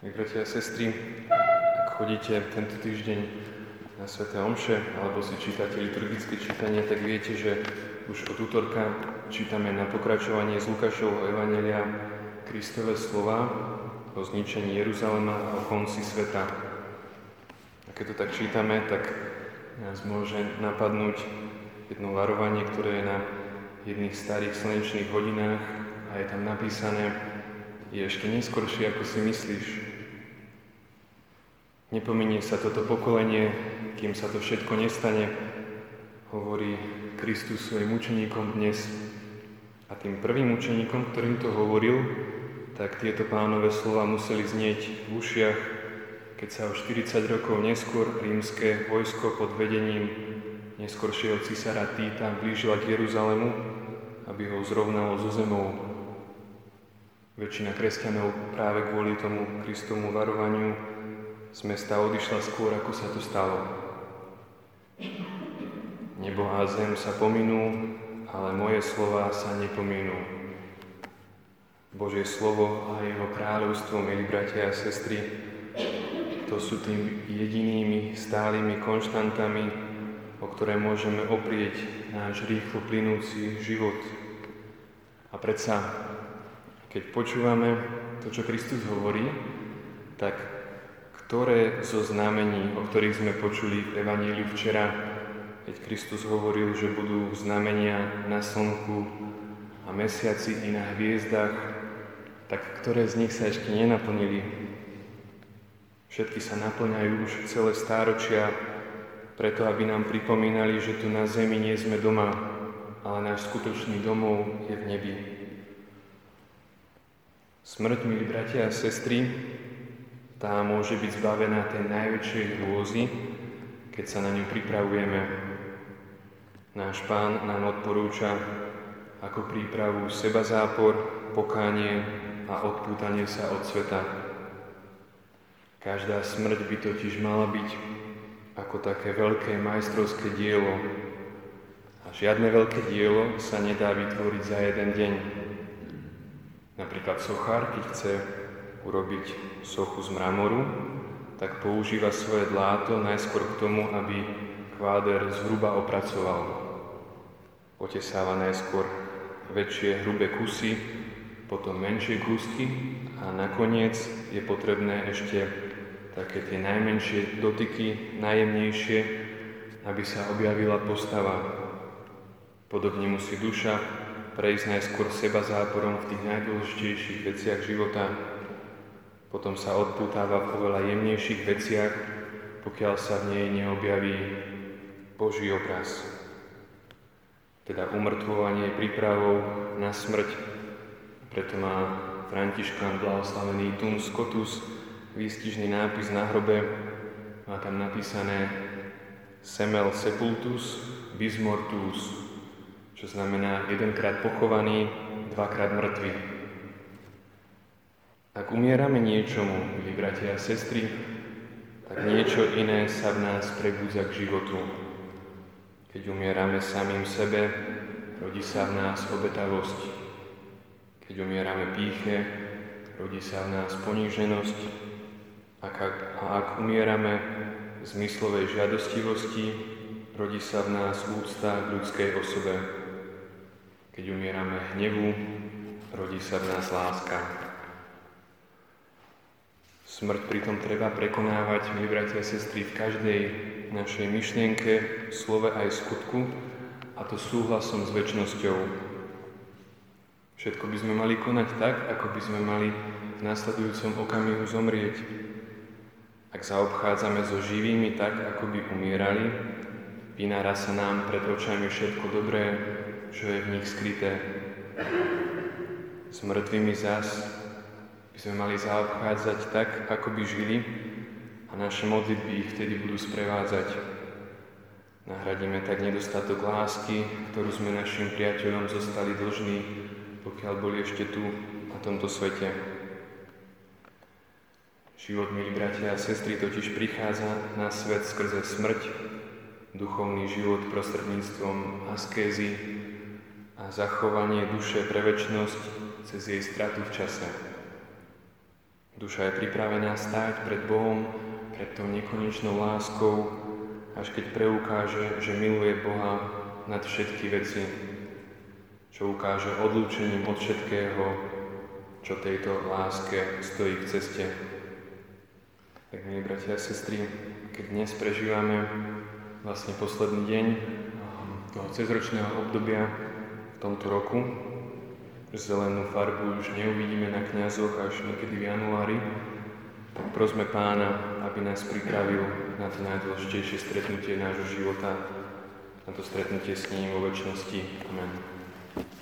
Milí bratia a sestry, ak chodíte tento týždeň na Sveté Omše alebo si čítate liturgické čítanie, tak viete, že už od útorka čítame na pokračovanie z Lukášovho Evangelia Kristové slova o zničení Jeruzalema a o konci sveta. A keď to tak čítame, tak nás môže napadnúť jedno varovanie, ktoré je na jedných starých slnečných hodinách a je tam napísané, je ešte neskoršie, ako si myslíš. Nepominie sa toto pokolenie, kým sa to všetko nestane, hovorí Kristus svojim učeníkom dnes. A tým prvým učeníkom, ktorým to hovoril, tak tieto pánové slova museli znieť v ušiach, keď sa o 40 rokov neskôr rímske vojsko pod vedením neskoršieho cisára Týta blížila k Jeruzalemu, aby ho zrovnalo zo zemou Väčšina kresťanov práve kvôli tomu Kristomu varovaniu z mesta odišla skôr, ako sa to stalo. Nebo a zem sa pominú, ale moje slova sa nepominú. Božie slovo a jeho kráľovstvo, milí bratia a sestry, to sú tým jedinými stálymi konštantami, o ktoré môžeme oprieť náš rýchlo plynúci život. A predsa keď počúvame to, čo Kristus hovorí, tak ktoré zo znamení, o ktorých sme počuli v Evaníliu včera, keď Kristus hovoril, že budú znamenia na slnku a mesiaci i na hviezdach, tak ktoré z nich sa ešte nenaplnili. Všetky sa naplňajú už celé stáročia, preto aby nám pripomínali, že tu na zemi nie sme doma, ale náš skutočný domov je v nebi. Smrť, milí bratia a sestry, tá môže byť zbavená tej najväčšej hrôzy, keď sa na ňu pripravujeme. Náš pán nám odporúča ako prípravu seba zápor, pokánie a odpútanie sa od sveta. Každá smrť by totiž mala byť ako také veľké majstrovské dielo. A žiadne veľké dielo sa nedá vytvoriť za jeden deň. Napríklad sochár, keď chce urobiť sochu z mramoru, tak používa svoje dláto najskôr k tomu, aby kváder zhruba opracoval. Otesáva najskôr väčšie hrubé kusy, potom menšie kúsky a nakoniec je potrebné ešte také tie najmenšie dotyky, najjemnejšie, aby sa objavila postava. Podobne musí duša prejsť najskôr seba záporom v tých najdôležitejších veciach života, potom sa odpútáva v oveľa jemnejších veciach, pokiaľ sa v nej neobjaví Boží obraz. Teda umrtvovanie prípravou na smrť. Preto má Františkán blahoslavený Tun Scotus výstižný nápis na hrobe. Má tam napísané Semel sepultus bis mortus, čo znamená jedenkrát pochovaný, dvakrát mŕtvy. Ak umierame niečomu, milí bratia a sestry, tak niečo iné sa v nás prebudza k životu. Keď umierame samým sebe, rodí sa v nás obetavosť. Keď umierame píche, rodí sa v nás poníženosť. A ak, a ak umierame zmyslovej žiadostivosti, rodí sa v nás úcta k ľudskej osobe. Keď umierame hnevu, rodí sa v nás láska. Smrť pritom treba prekonávať, milí bratia a sestry, v každej našej myšlienke, slove aj skutku, a to súhlasom s väčšnosťou. Všetko by sme mali konať tak, ako by sme mali v následujúcom okamihu zomrieť. Ak zaobchádzame so živými tak, ako by umierali, vynára sa nám pred očami všetko dobré, čo je v nich skryté. S mŕtvými zas sme mali zaobchádzať tak, ako by žili a naše modlitby ich vtedy budú sprevádzať. Nahradíme tak nedostatok lásky, ktorú sme našim priateľom zostali dlžní, pokiaľ boli ešte tu, na tomto svete. Život, milí bratia a sestry, totiž prichádza na svet skrze smrť, duchovný život prostredníctvom askézy, a zachovanie duše pre väčnosť cez jej stratu v čase. Duša je pripravená stáť pred Bohom, pred tou nekonečnou láskou, až keď preukáže, že miluje Boha nad všetky veci, čo ukáže odlúčením od všetkého, čo tejto láske stojí v ceste. Tak, milí bratia a sestry, keď dnes prežívame vlastne posledný deň toho cezročného obdobia v tomto roku, zelenú farbu už neuvidíme na kňazoch až niekedy v januári, tak prosme pána, aby nás pripravil na to najdôležitejšie stretnutie nášho života, na to stretnutie s ním vo väčšnosti. Amen.